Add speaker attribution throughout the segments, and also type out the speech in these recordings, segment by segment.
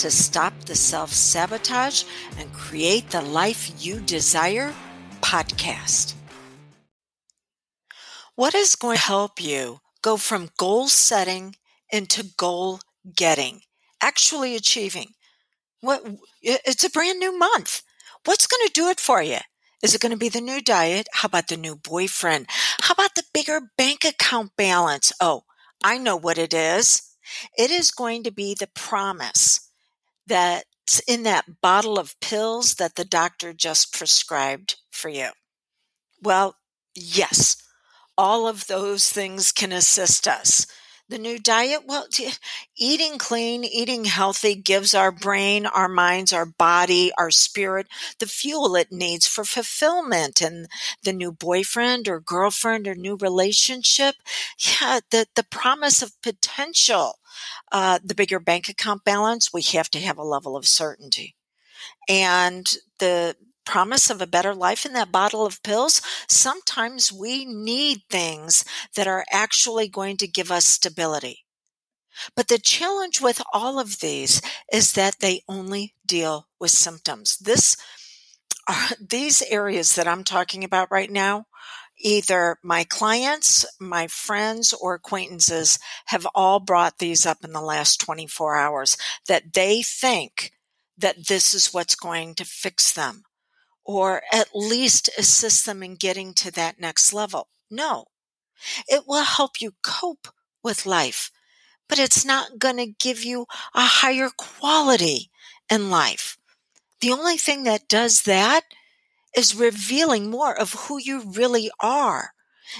Speaker 1: to Stop the Self Sabotage and Create the Life You Desire podcast. What is going to help you go from goal setting into goal getting, actually achieving? What it's a brand new month. What's going to do it for you? Is it going to be the new diet? How about the new boyfriend? How about the bigger bank account balance? Oh, I know what it is. It is going to be the promise that's in that bottle of pills that the doctor just prescribed for you? Well, yes, all of those things can assist us. The new diet, well, eating clean, eating healthy gives our brain, our minds, our body, our spirit the fuel it needs for fulfillment. And the new boyfriend or girlfriend or new relationship, yeah, the, the promise of potential uh, the bigger bank account balance, we have to have a level of certainty. And the promise of a better life in that bottle of pills, sometimes we need things that are actually going to give us stability. But the challenge with all of these is that they only deal with symptoms. This, uh, these areas that I'm talking about right now either my clients, my friends, or acquaintances have all brought these up in the last 24 hours that they think that this is what's going to fix them or at least assist them in getting to that next level. No, it will help you cope with life, but it's not going to give you a higher quality in life. The only thing that does that is revealing more of who you really are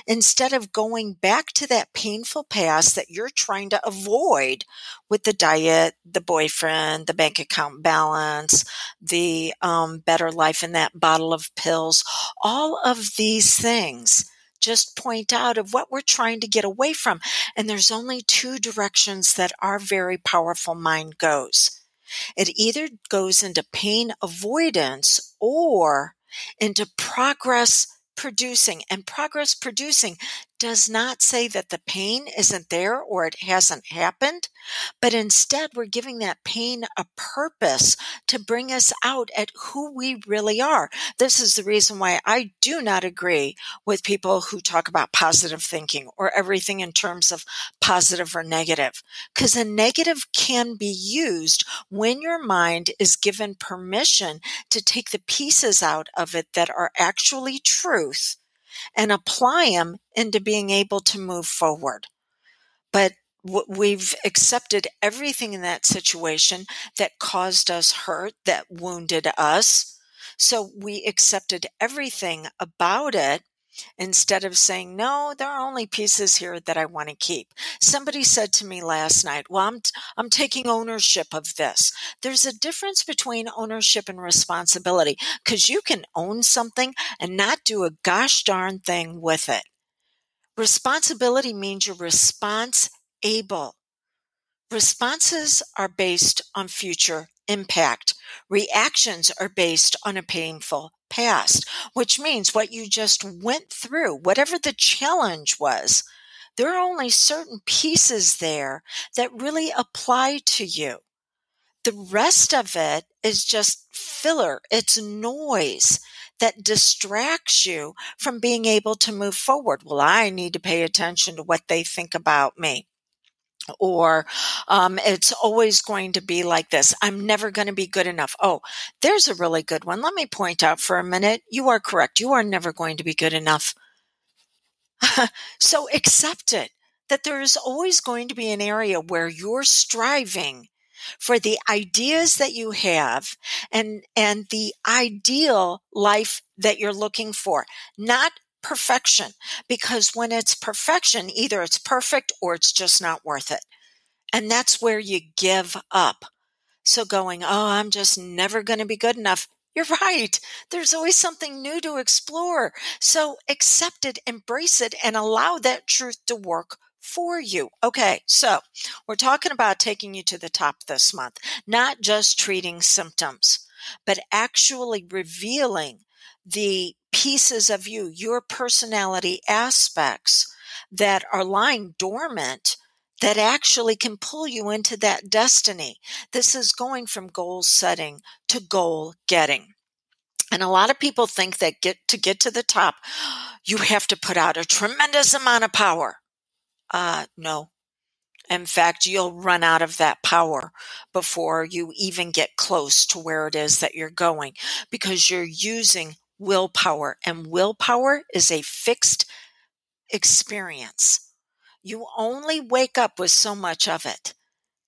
Speaker 1: instead of going back to that painful past that you're trying to avoid with the diet, the boyfriend, the bank account balance, the um, better life in that bottle of pills, all of these things just point out of what we're trying to get away from. And there's only two directions that our very powerful mind goes. It either goes into pain avoidance or into progress producing. And progress producing does not say that the pain isn't there or it hasn't happened, but instead we're giving that pain a purpose to bring us out at who we really are. This is the reason why I do not agree with people who talk about positive thinking or everything in terms of positive or negative, because a negative can be used when your mind is given permission to take the pieces out of it that are actually truth and apply them into being able to move forward. But we've accepted everything in that situation that caused us hurt, that wounded us. So we accepted everything about it instead of saying, no, there are only pieces here that I want to keep. Somebody said to me last night, well, I'm, t- I'm taking ownership of this. There's a difference between ownership and responsibility because you can own something and not do a gosh darn thing with it. Responsibility means you're response able. Responses are based on future impact. Reactions are based on a painful past, which means what you just went through, whatever the challenge was, there are only certain pieces there that really apply to you. The rest of it is just filler. It's noise that distracts you from being able to move forward. Well, I need to pay attention to what they think about me or um, it's always going to be like this. I'm never going to be good enough. Oh, there's a really good one. Let me point out for a minute. You are correct. You are never going to be good enough. so accept it that there is always going to be an area where you're striving for the ideas that you have and and the ideal life that you're looking for not perfection because when it's perfection, either it's perfect or it's just not worth it. And that's where you give up. So going, oh, I'm just never going to be good enough. You're right. There's always something new to explore. So accept it, embrace it, and allow that truth to work for you. Okay, so we're talking about taking you to the top this month, not just treating symptoms, but actually revealing the pieces of you, your personality aspects that are lying dormant that actually can pull you into that destiny. This is going from goal setting to goal getting. And a lot of people think that get to get to the top, you have to put out a tremendous amount of power. Uh, no. In fact, you'll run out of that power before you even get close to where it is that you're going because you're using willpower and willpower is a fixed experience. You only wake up with so much of it.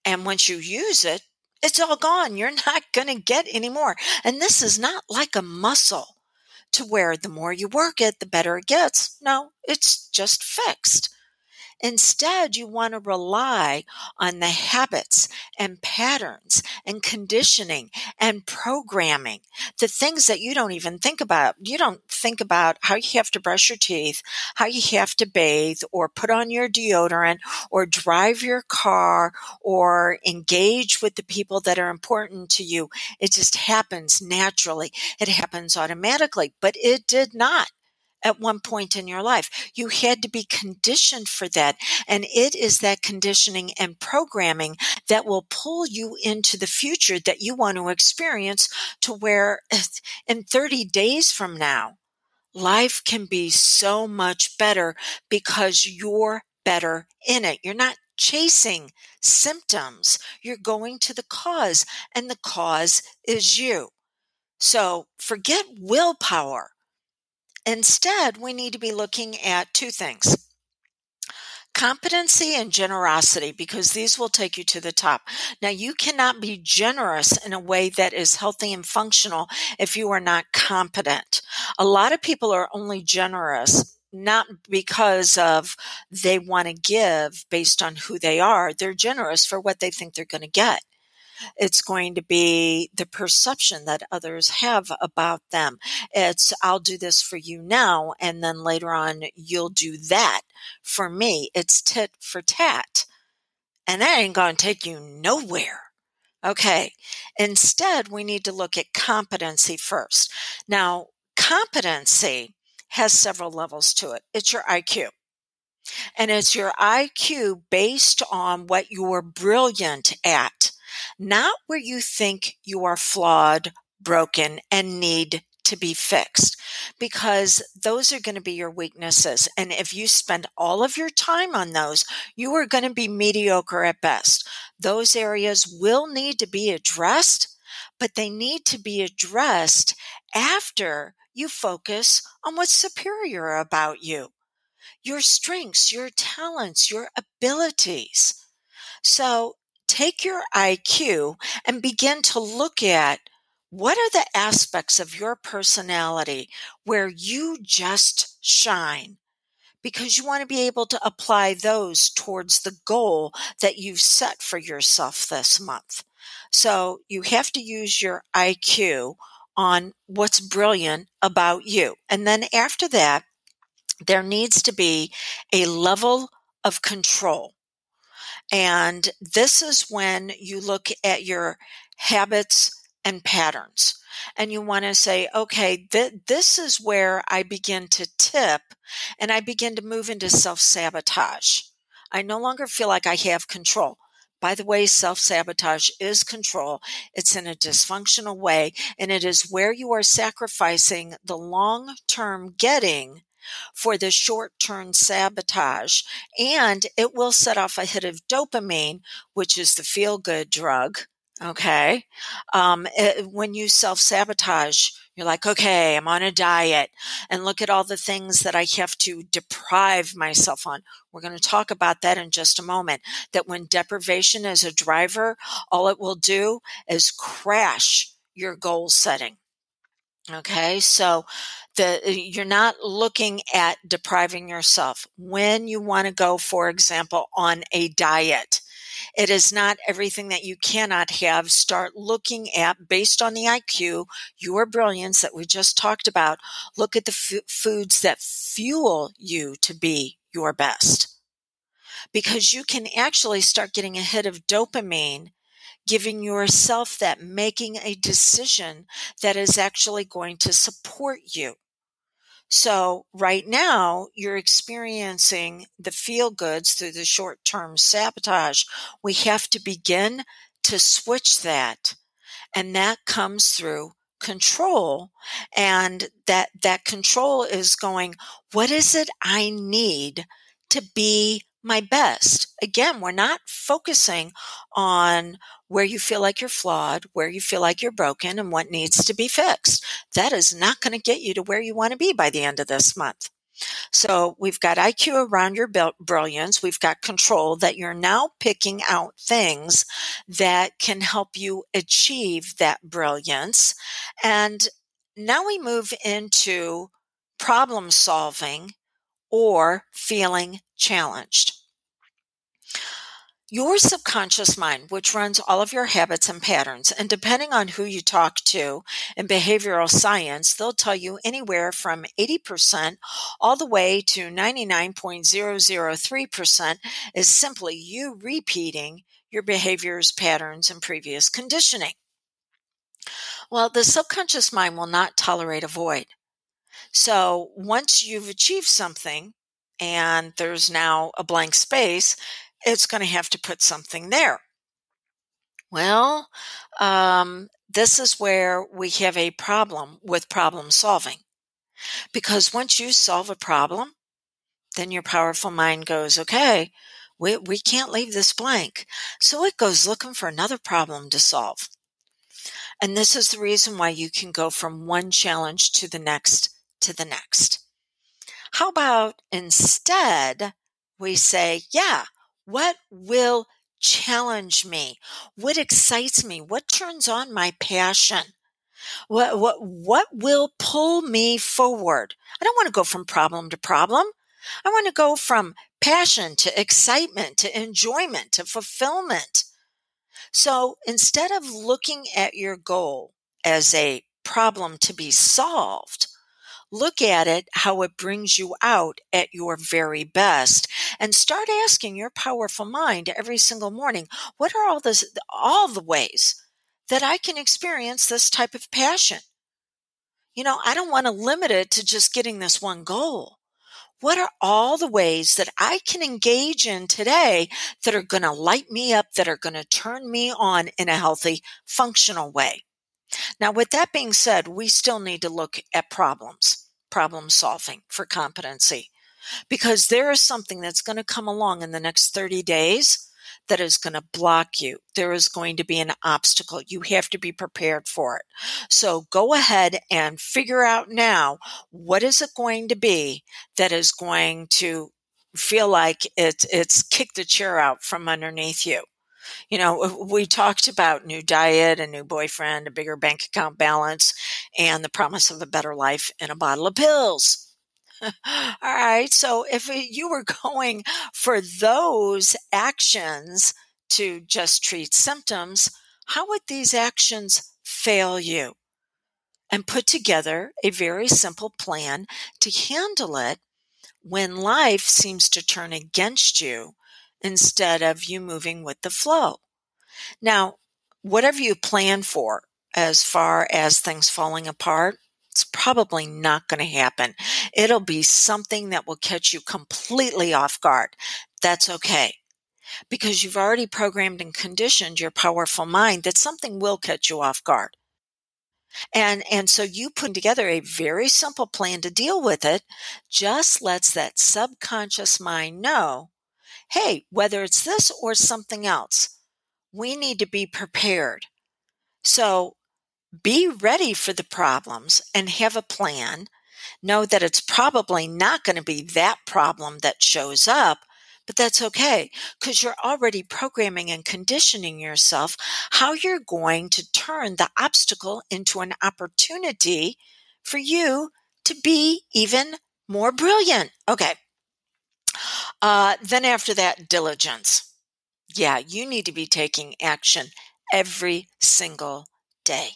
Speaker 1: And once you use it, it's all gone. You're not going to get any more. And this is not like a muscle to where the more you work it, the better it gets. No, it's just fixed. Instead, you want to rely on the habits and patterns and conditioning and programming, the things that you don't even think about. You don't think about how you have to brush your teeth, how you have to bathe or put on your deodorant or drive your car or engage with the people that are important to you. It just happens naturally. It happens automatically, but it did not at one point in your life. You had to be conditioned for that. And it is that conditioning and programming that will pull you into the future that you want to experience to where in 30 days from now, life can be so much better because you're better in it. You're not chasing symptoms. You're going to the cause and the cause is you. So forget willpower. Instead, we need to be looking at two things competency and generosity because these will take you to the top. Now, you cannot be generous in a way that is healthy and functional if you are not competent. A lot of people are only generous not because of they want to give based on who they are. They're generous for what they think they're going to get. It's going to be the perception that others have about them. It's, I'll do this for you now. And then later on, you'll do that for me. It's tit for tat. And that ain't going to take you nowhere. Okay. Instead, we need to look at competency first. Now, competency has several levels to it. It's your IQ. And it's your IQ based on what you're brilliant at not where you think you are flawed, broken, and need to be fixed because those are going to be your weaknesses. And if you spend all of your time on those, you are going to be mediocre at best. Those areas will need to be addressed, but they need to be addressed after you focus on what's superior about you your strengths, your talents, your abilities. So take your IQ and begin to look at what are the aspects of your personality where you just shine because you want to be able to apply those towards the goal that you've set for yourself this month. So you have to use your IQ on what's brilliant about you. And then after that, there needs to be a level of control. And this is when you look at your habits and patterns. And you want to say, okay, th- this is where I begin to tip and I begin to move into self sabotage. I no longer feel like I have control. By the way, self sabotage is control. It's in a dysfunctional way, and it is where you are sacrificing the long term getting for the short term sabotage. And it will set off a hit of dopamine, which is the feel good drug. Okay. Um, it, eh, when you self sabotage, you're like, okay, I'm on a diet and look at all the things that I have to deprive myself on. We're going to talk about that in just a moment. That when deprivation is a driver, all it will do is crash your goal setting. Okay. So the, eh, you're not looking at depriving yourself when you want to go, for example, on a diet. It is not everything that you cannot have. Start looking at, based on the IQ, your brilliance that we just talked about. Look at the f- foods that fuel you to be your best. Because you can actually start getting a hit of dopamine giving yourself that making a decision that is actually going to support you. So right now you're experiencing the feel goods through the short term sabotage. We have to begin to switch that. And that comes through control and that that control is going what is it i need to be my best again we're not focusing on where you feel like you're flawed, where you feel like you're broken, and what needs to be fixed. That is not going to get you to where you want to be by the end of this month. So we've got IQ around your brilliance. We've got control that you're now picking out things that can help you achieve that brilliance. And now we move into problem solving or feeling challenged. Your subconscious mind, which runs all of your habits and patterns, and depending on who you talk to in behavioral science, they'll tell you anywhere from 80% all the way to 99.003% is simply you repeating your behaviors, patterns, and previous conditioning. Well, the subconscious mind will not tolerate a void. So once you've achieved something, and there's now a blank space, it's going to have to put something there. Well, um, this is where we have a problem with problem solving. Because once you solve a problem, then your powerful mind goes, okay, we, we can't leave this blank. So it goes looking for another problem to solve. And this is the reason why you can go from one challenge to the next to the next. How about instead we say, yeah, what will challenge me? What excites me? What turns on my passion? What, what, what will pull me forward? I don't want to go from problem to problem. I want to go from passion to excitement to enjoyment to fulfillment. So instead of looking at your goal as a problem to be solved, look at it how it brings you out at your very best. And start asking your powerful mind every single morning what are all this all the ways that I can experience this type of passion? You know I don't want to limit it to just getting this one goal. What are all the ways that I can engage in today that are going to light me up, that are going to turn me on in a healthy, functional way? Now, with that being said, we still need to look at problems problem solving for competency because there is something that's going to come along in the next 30 days that is going to block you. There is going to be an obstacle. You have to be prepared for it. So go ahead and figure out now what is it going to be that is going to feel like it's it's kicked the chair out from underneath you. You know, we talked about new diet, a new boyfriend, a bigger bank account balance, and the promise of a better life in a bottle of pills. All right. So if you were going for those actions to just treat symptoms, how would these actions fail you? And put together a very simple plan to handle it when life seems to turn against you instead of you moving with the flow. Now, whatever you plan for as far as things falling apart, it's probably not going to happen. It'll be something that will catch you completely off guard. That's okay. Because you've already programmed and conditioned your powerful mind that something will catch you off guard. And, and so you put together a very simple plan to deal with it just lets that subconscious mind know hey, whether it's this or something else, we need to be prepared. So be ready for the problems and have a plan. Know that it's probably not going to be that problem that shows up, but that's okay because you're already programming and conditioning yourself how you're going to turn the obstacle into an opportunity for you to be even more brilliant. Okay. Uh, then after that, diligence. Yeah, you need to be taking action every single day.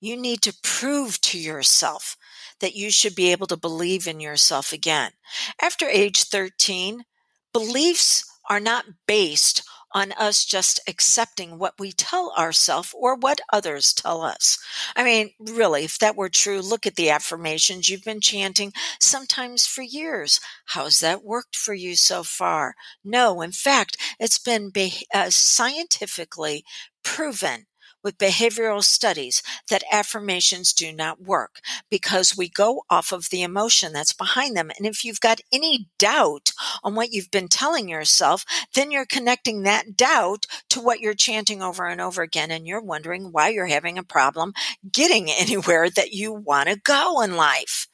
Speaker 1: You need to prove to yourself that you should be able to believe in yourself again. After age 13, beliefs are not based on us just accepting what we tell ourselves or what others tell us. I mean, really, if that were true, look at the affirmations you've been chanting sometimes for years. How's that worked for you so far? No, in fact, it's been be- uh, scientifically proven with behavioral studies that affirmations do not work because we go off of the emotion that's behind them. And if you've got any doubt on what you've been telling yourself, then you're connecting that doubt to what you're chanting over and over again. And you're wondering why you're having a problem getting anywhere that you want to go in life.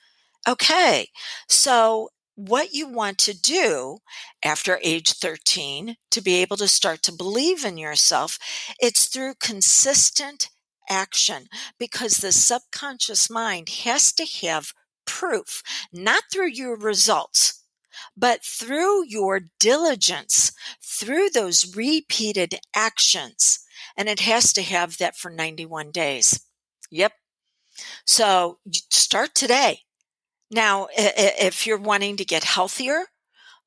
Speaker 1: Okay. So what you want to do after age 13 to be able to start to believe in yourself, it's through consistent action because the subconscious mind has to have proof, not through your results, but through your diligence, through those repeated actions. And it has to have that for 91 days. Yep. So start today. Now, if you're wanting to get healthier,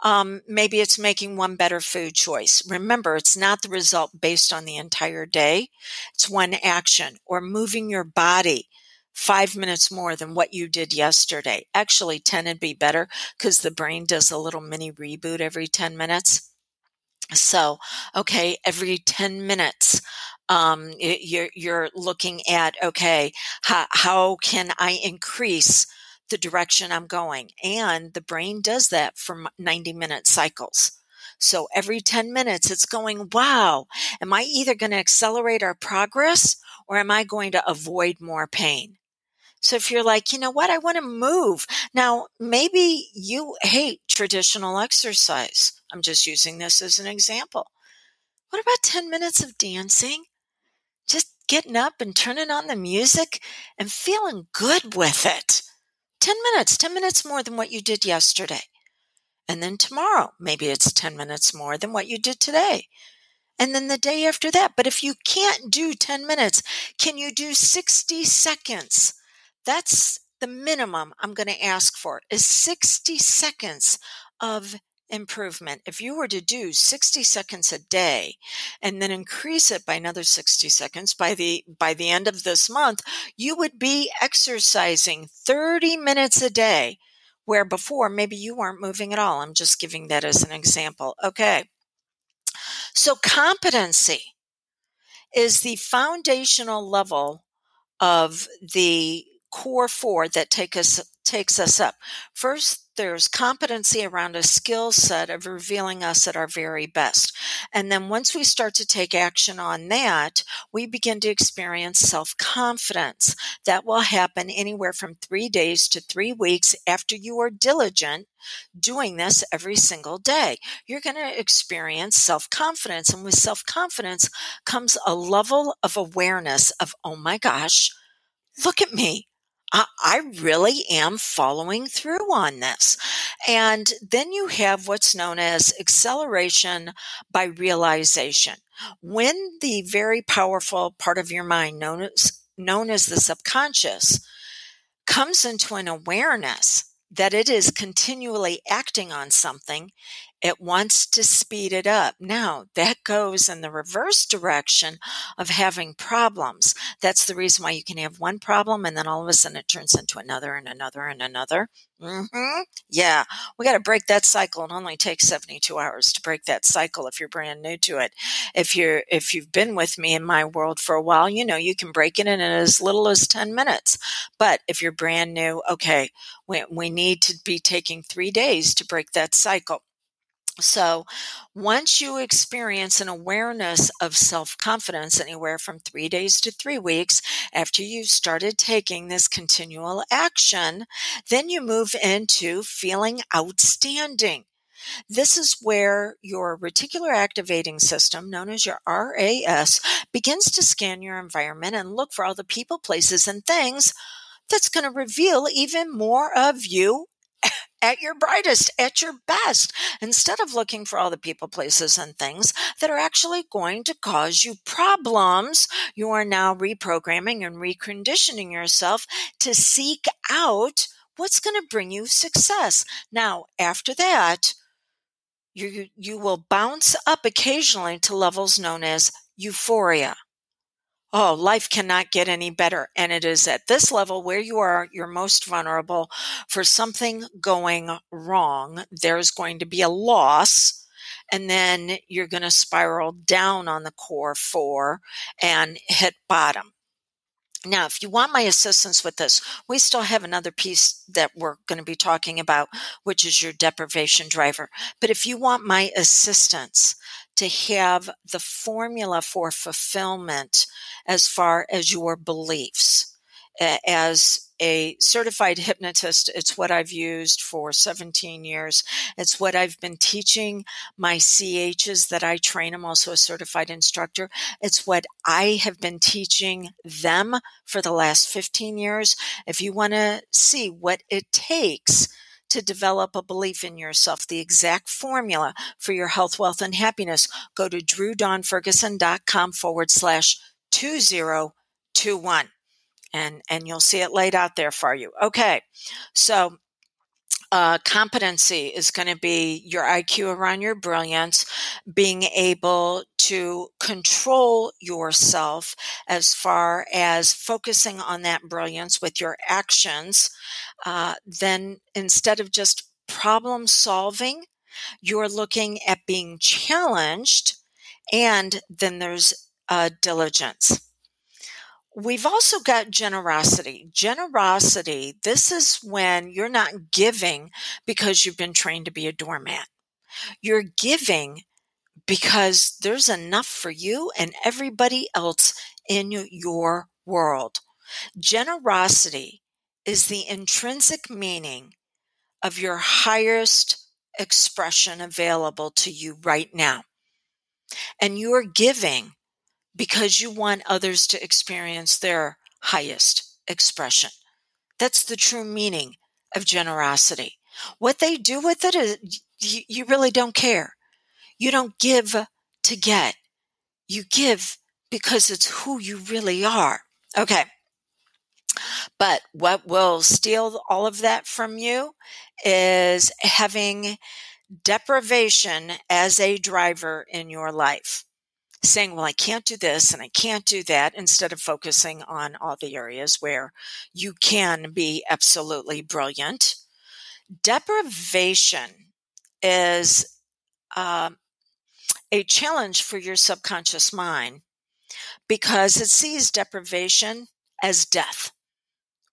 Speaker 1: um, maybe it's making one better food choice. Remember, it's not the result based on the entire day. It's one action or moving your body five minutes more than what you did yesterday. Actually, 10 would be better because the brain does a little mini reboot every 10 minutes. So, okay, every 10 minutes, um, you're, you're looking at, okay, how, how can I increase the direction I'm going. And the brain does that for 90 minute cycles. So every 10 minutes, it's going, wow, am I either going to accelerate our progress or am I going to avoid more pain? So if you're like, you know what, I want to move. Now, maybe you hate traditional exercise. I'm just using this as an example. What about 10 minutes of dancing? Just getting up and turning on the music and feeling good with it. 10 minutes, 10 minutes more than what you did yesterday. And then tomorrow, maybe it's 10 minutes more than what you did today. And then the day after that. But if you can't do 10 minutes, can you do 60 seconds? That's the minimum I'm going to ask for is 60 seconds of improvement. If you were to do 60 seconds a day and then increase it by another 60 seconds by the by the end of this month, you would be exercising 30 minutes a day where before maybe you weren't moving at all. I'm just giving that as an example. Okay. So competency is the foundational level of the core four that take us takes us up. First, there's competency around a skill set of revealing us at our very best. And then once we start to take action on that, we begin to experience self confidence. That will happen anywhere from three days to three weeks after you are diligent doing this every single day. You're going to experience self confidence. And with self confidence comes a level of awareness of, oh my gosh, look at me. I, really am following through on this. And then you have what's known as acceleration by realization. When the very powerful part of your mind known as, known as the subconscious comes into an awareness that it is continually acting on something, it wants to speed it up. Now, that goes in the reverse direction of having problems. That's the reason why you can have one problem and then all of a sudden it turns into another and another and another. Mm-hmm. Yeah, we got to break that cycle. It only takes 72 hours to break that cycle if you're brand new to it. If you're if you've been with me in my world for a while, you know you can break it in as little as 10 minutes. But if you're brand new, okay, we, we need to be taking three days to break that cycle. So, once you experience an awareness of self confidence, anywhere from three days to three weeks after you've started taking this continual action, then you move into feeling outstanding. This is where your reticular activating system, known as your RAS, begins to scan your environment and look for all the people, places, and things that's going to reveal even more of you at your brightest, at your best, instead of looking for all the people, places, and things that are actually going to cause you problems. You are now reprogramming and reconditioning yourself to seek out what's going to bring you success. Now, after that, you, you will bounce up occasionally to levels known as euphoria. Oh, life cannot get any better. And it is at this level where you are, you're most vulnerable for something going wrong. There's going to be a loss. And then you're going to spiral down on the core four and hit bottom. Now, if you want my assistance with this, we still have another piece that we're going to be talking about, which is your deprivation driver. But if you want my assistance to have the formula for fulfillment as far as your beliefs, as a certified hypnotist. It's what I've used for 17 years. It's what I've been teaching my CHs that I train. I'm also a certified instructor. It's what I have been teaching them for the last 15 years. If you want to see what it takes to develop a belief in yourself, the exact formula for your health, wealth, and happiness, go to drewdawnferguson.com forward slash 2021 and and you'll see it laid out there for you. Okay, so uh, competency is going to be your IQ around your brilliance, being able to control yourself as far as focusing on that brilliance with your actions. Uh, then instead of just problem solving, you're looking at being challenged, and then there's uh, diligence. We've also got generosity. Generosity, this is when you're not giving because you've been trained to be a doormat. You're giving because there's enough for you and everybody else in your world. Generosity is the intrinsic meaning of your highest expression available to you right now. And you're giving because you want others to experience their highest expression. That's the true meaning of generosity. What they do with it is you, you really don't care. You don't give to get. You give because it's who you really are. Okay. But what will steal all of that from you is having deprivation as a driver in your life saying, well, I can't do this and I can't do that, instead of focusing on all the areas where you can be absolutely brilliant. Deprivation is uh, a challenge for your subconscious mind because it sees deprivation as death,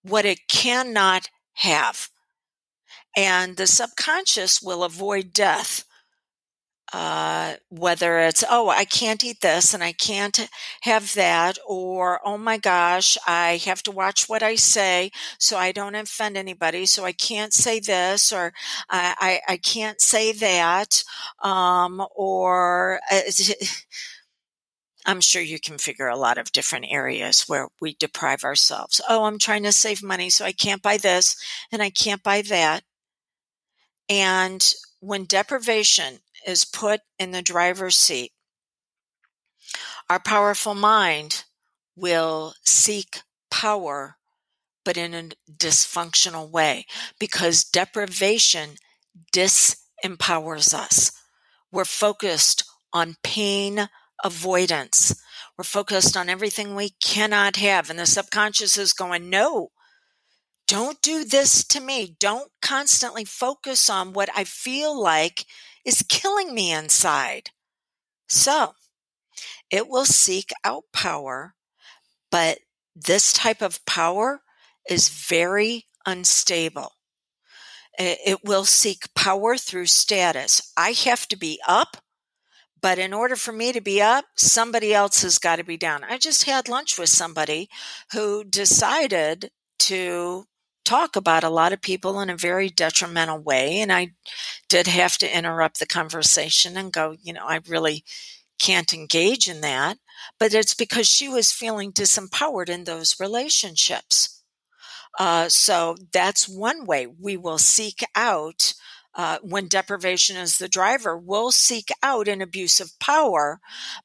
Speaker 1: what it cannot have. And the subconscious will avoid death uh, whether it's, oh, I can't eat this and I can't have that, or, oh my gosh, I have to watch what I say so I don't offend anybody, so I can't say this, or I, I, I can't say that, um, or uh, I'm sure you can figure a lot of different areas where we deprive ourselves. Oh, I'm trying to save money, so I can't buy this and I can't buy that. And when deprivation is put in the driver's seat, our powerful mind will seek power, but in a dysfunctional way because deprivation disempowers us. We're focused on pain avoidance. We're focused on everything we cannot have. And the subconscious is going, no, don't do this to me. Don't constantly focus on what I feel like is killing me inside. So it will seek out power, but this type of power is very unstable. It will seek power through status. I have to be up, but in order for me to be up, somebody else has got to be down. I just had lunch with somebody who decided to talk about a lot of people in a very detrimental way. And I did have to interrupt the conversation and go, you know, I really can't engage in that. But it's because she was feeling disempowered in those relationships. Uh, so that's one way we will seek out uh, when deprivation is the driver, will seek out an abuse of power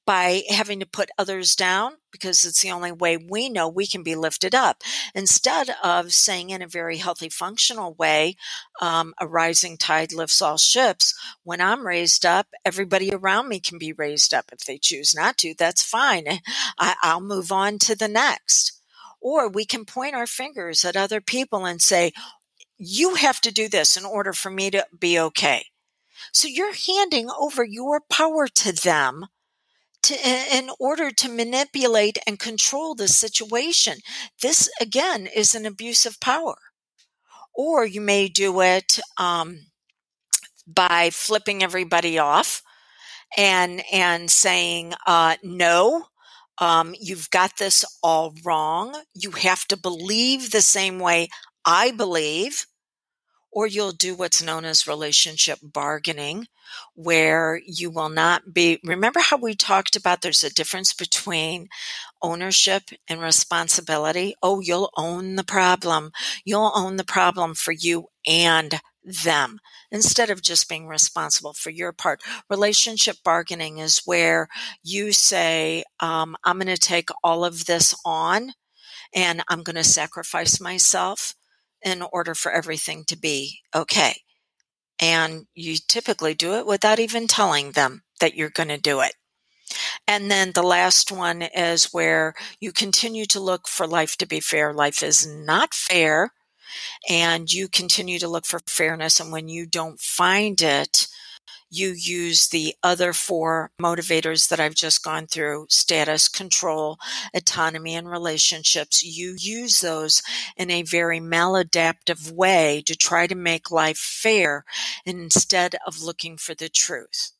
Speaker 1: by having to put others down because it's the only way we know we can be lifted up. Instead of saying in a very healthy, functional way, um, a rising tide lifts all ships, when I'm raised up, everybody around me can be raised up. If they choose not to, that's fine. I, I'll move on to the next. Or we can point our fingers at other people and say, you have to do this in order for me to be okay. So you're handing over your power to them to, in order to manipulate and control the situation. This again is an abuse of power. Or you may do it um, by flipping everybody off and and saying uh, no. Um, you've got this all wrong. You have to believe the same way I believe or you'll do what's known as relationship bargaining, where you will not be. Remember how we talked about there's a difference between ownership and responsibility? Oh, you'll own the problem. You'll own the problem for you and them instead of just being responsible for your part. Relationship bargaining is where you say, um, I'm going to take all of this on and I'm going to sacrifice myself in order for everything to be okay. And you typically do it without even telling them that you're going to do it. And then the last one is where you continue to look for life to be fair. Life is not fair. And you continue to look for fairness. And when you don't find it, you use the other four motivators that I've just gone through status, control, autonomy, and relationships. You use those in a very maladaptive way to try to make life fair instead of looking for the truth.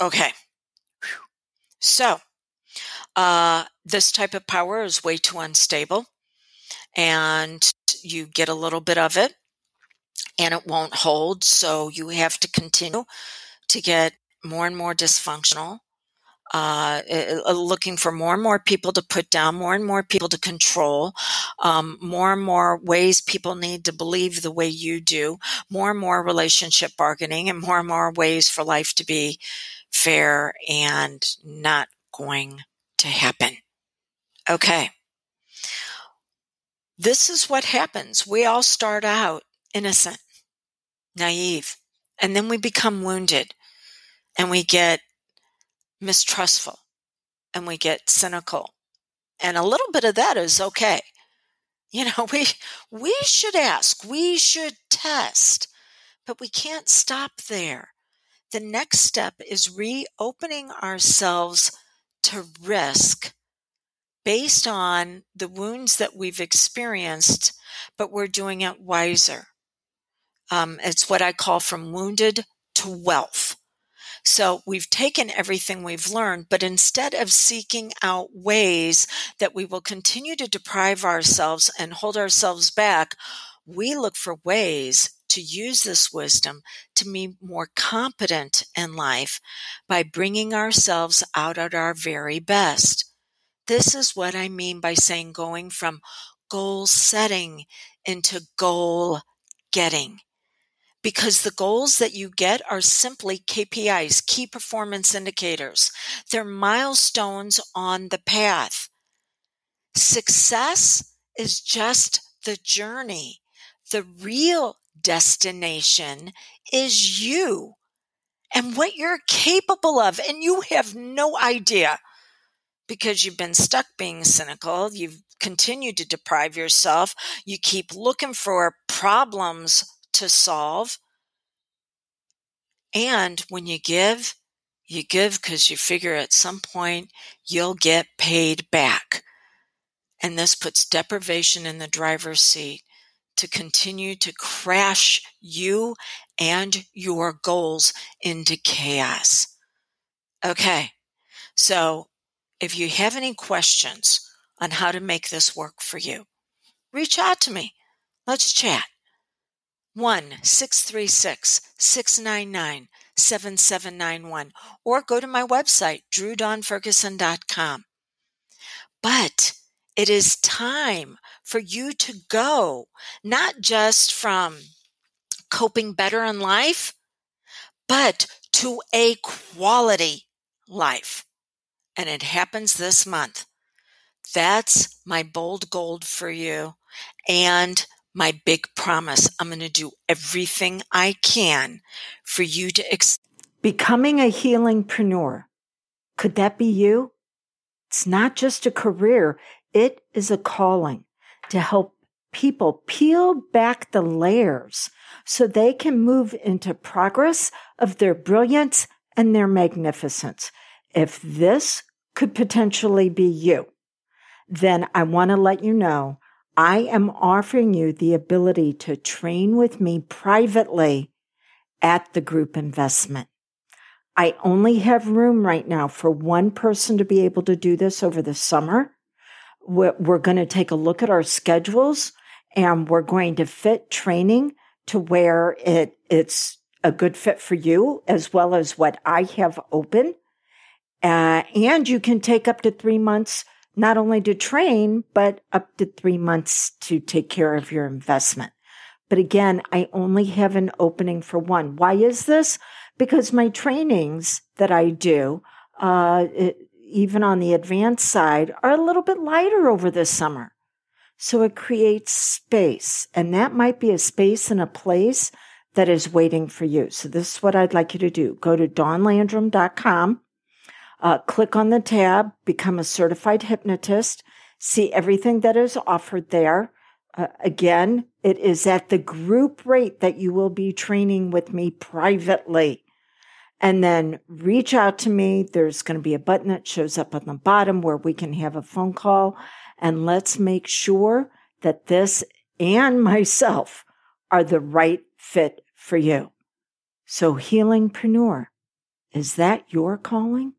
Speaker 1: Okay. So, uh, this type of power is way too unstable, and you get a little bit of it and it won't hold. So you have to continue to get more and more dysfunctional. Uh, uh, looking for more and more people to put down, more and more people to control, um, more and more ways people need to believe the way you do, more and more relationship bargaining, and more and more ways for life to be fair and not going to happen. Okay. This is what happens. We all start out innocent naive. And then we become wounded and we get mistrustful and we get cynical. And a little bit of that is okay. You know, we we should ask, we should test, but we can't stop there. The next step is reopening ourselves to risk based on the wounds that we've experienced, but we're doing it wiser. Um, it's what I call from wounded to wealth. So we've taken everything we've learned, but instead of seeking out ways that we will continue to deprive ourselves and hold ourselves back, we look for ways to use this wisdom to be more competent in life by bringing ourselves out at our very best. This is what I mean by saying going from goal setting into goal getting because the goals that you get are simply KPIs, key performance indicators. They're milestones on the path. Success is just the journey. The real destination is you and what you're capable of. And you have no idea because you've been stuck being cynical. You've continued to deprive yourself. You keep looking for problems to solve. And when you give, you give because you figure at some point you'll get paid back. And this puts deprivation in the driver's seat to continue to crash you and your goals into chaos. Okay. So if you have any questions on how to make this work for you, reach out to me. Let's chat. 1 636 699 7791 or go to my website, drewdawnferguson.com. But it is time for you to go, not just from coping better in life, but to a quality life. And it happens this month. That's my bold gold for you and my big promise. I'm going to do everything I can for you to ex-
Speaker 2: becoming a healingpreneur. Could that be you? It's not just a career. It is a calling to help people peel back the layers so they can move into progress of their brilliance and their magnificence. If this could potentially be you, then I want to let you know I am offering you the ability to train with me privately at the group investment. I only have room right now for one person to be able to do this over the summer. We're, going to take a look at our schedules and we're going to fit training to where it, it's a good fit for you as well as what I have open. Uh, and you can take up to three months, not only to train, but up to three months to take care of your investment. But again, I only have an opening for one. Why is this? Because my trainings that I do, uh, it, even on the advanced side, are a little bit lighter over the summer. So it creates space, and that might be a space and a place that is waiting for you. So this is what I'd like you to do. Go to dawnlandrum.com, uh, click on the tab, become a certified hypnotist, see everything that is offered there. Uh, again, it is at the group rate that you will be training with me privately. And then reach out to me. There's going to be a button that shows up on the bottom where we can have a phone call and let's make sure that this and myself are the right fit for you. So, healingpreneur, is that your calling?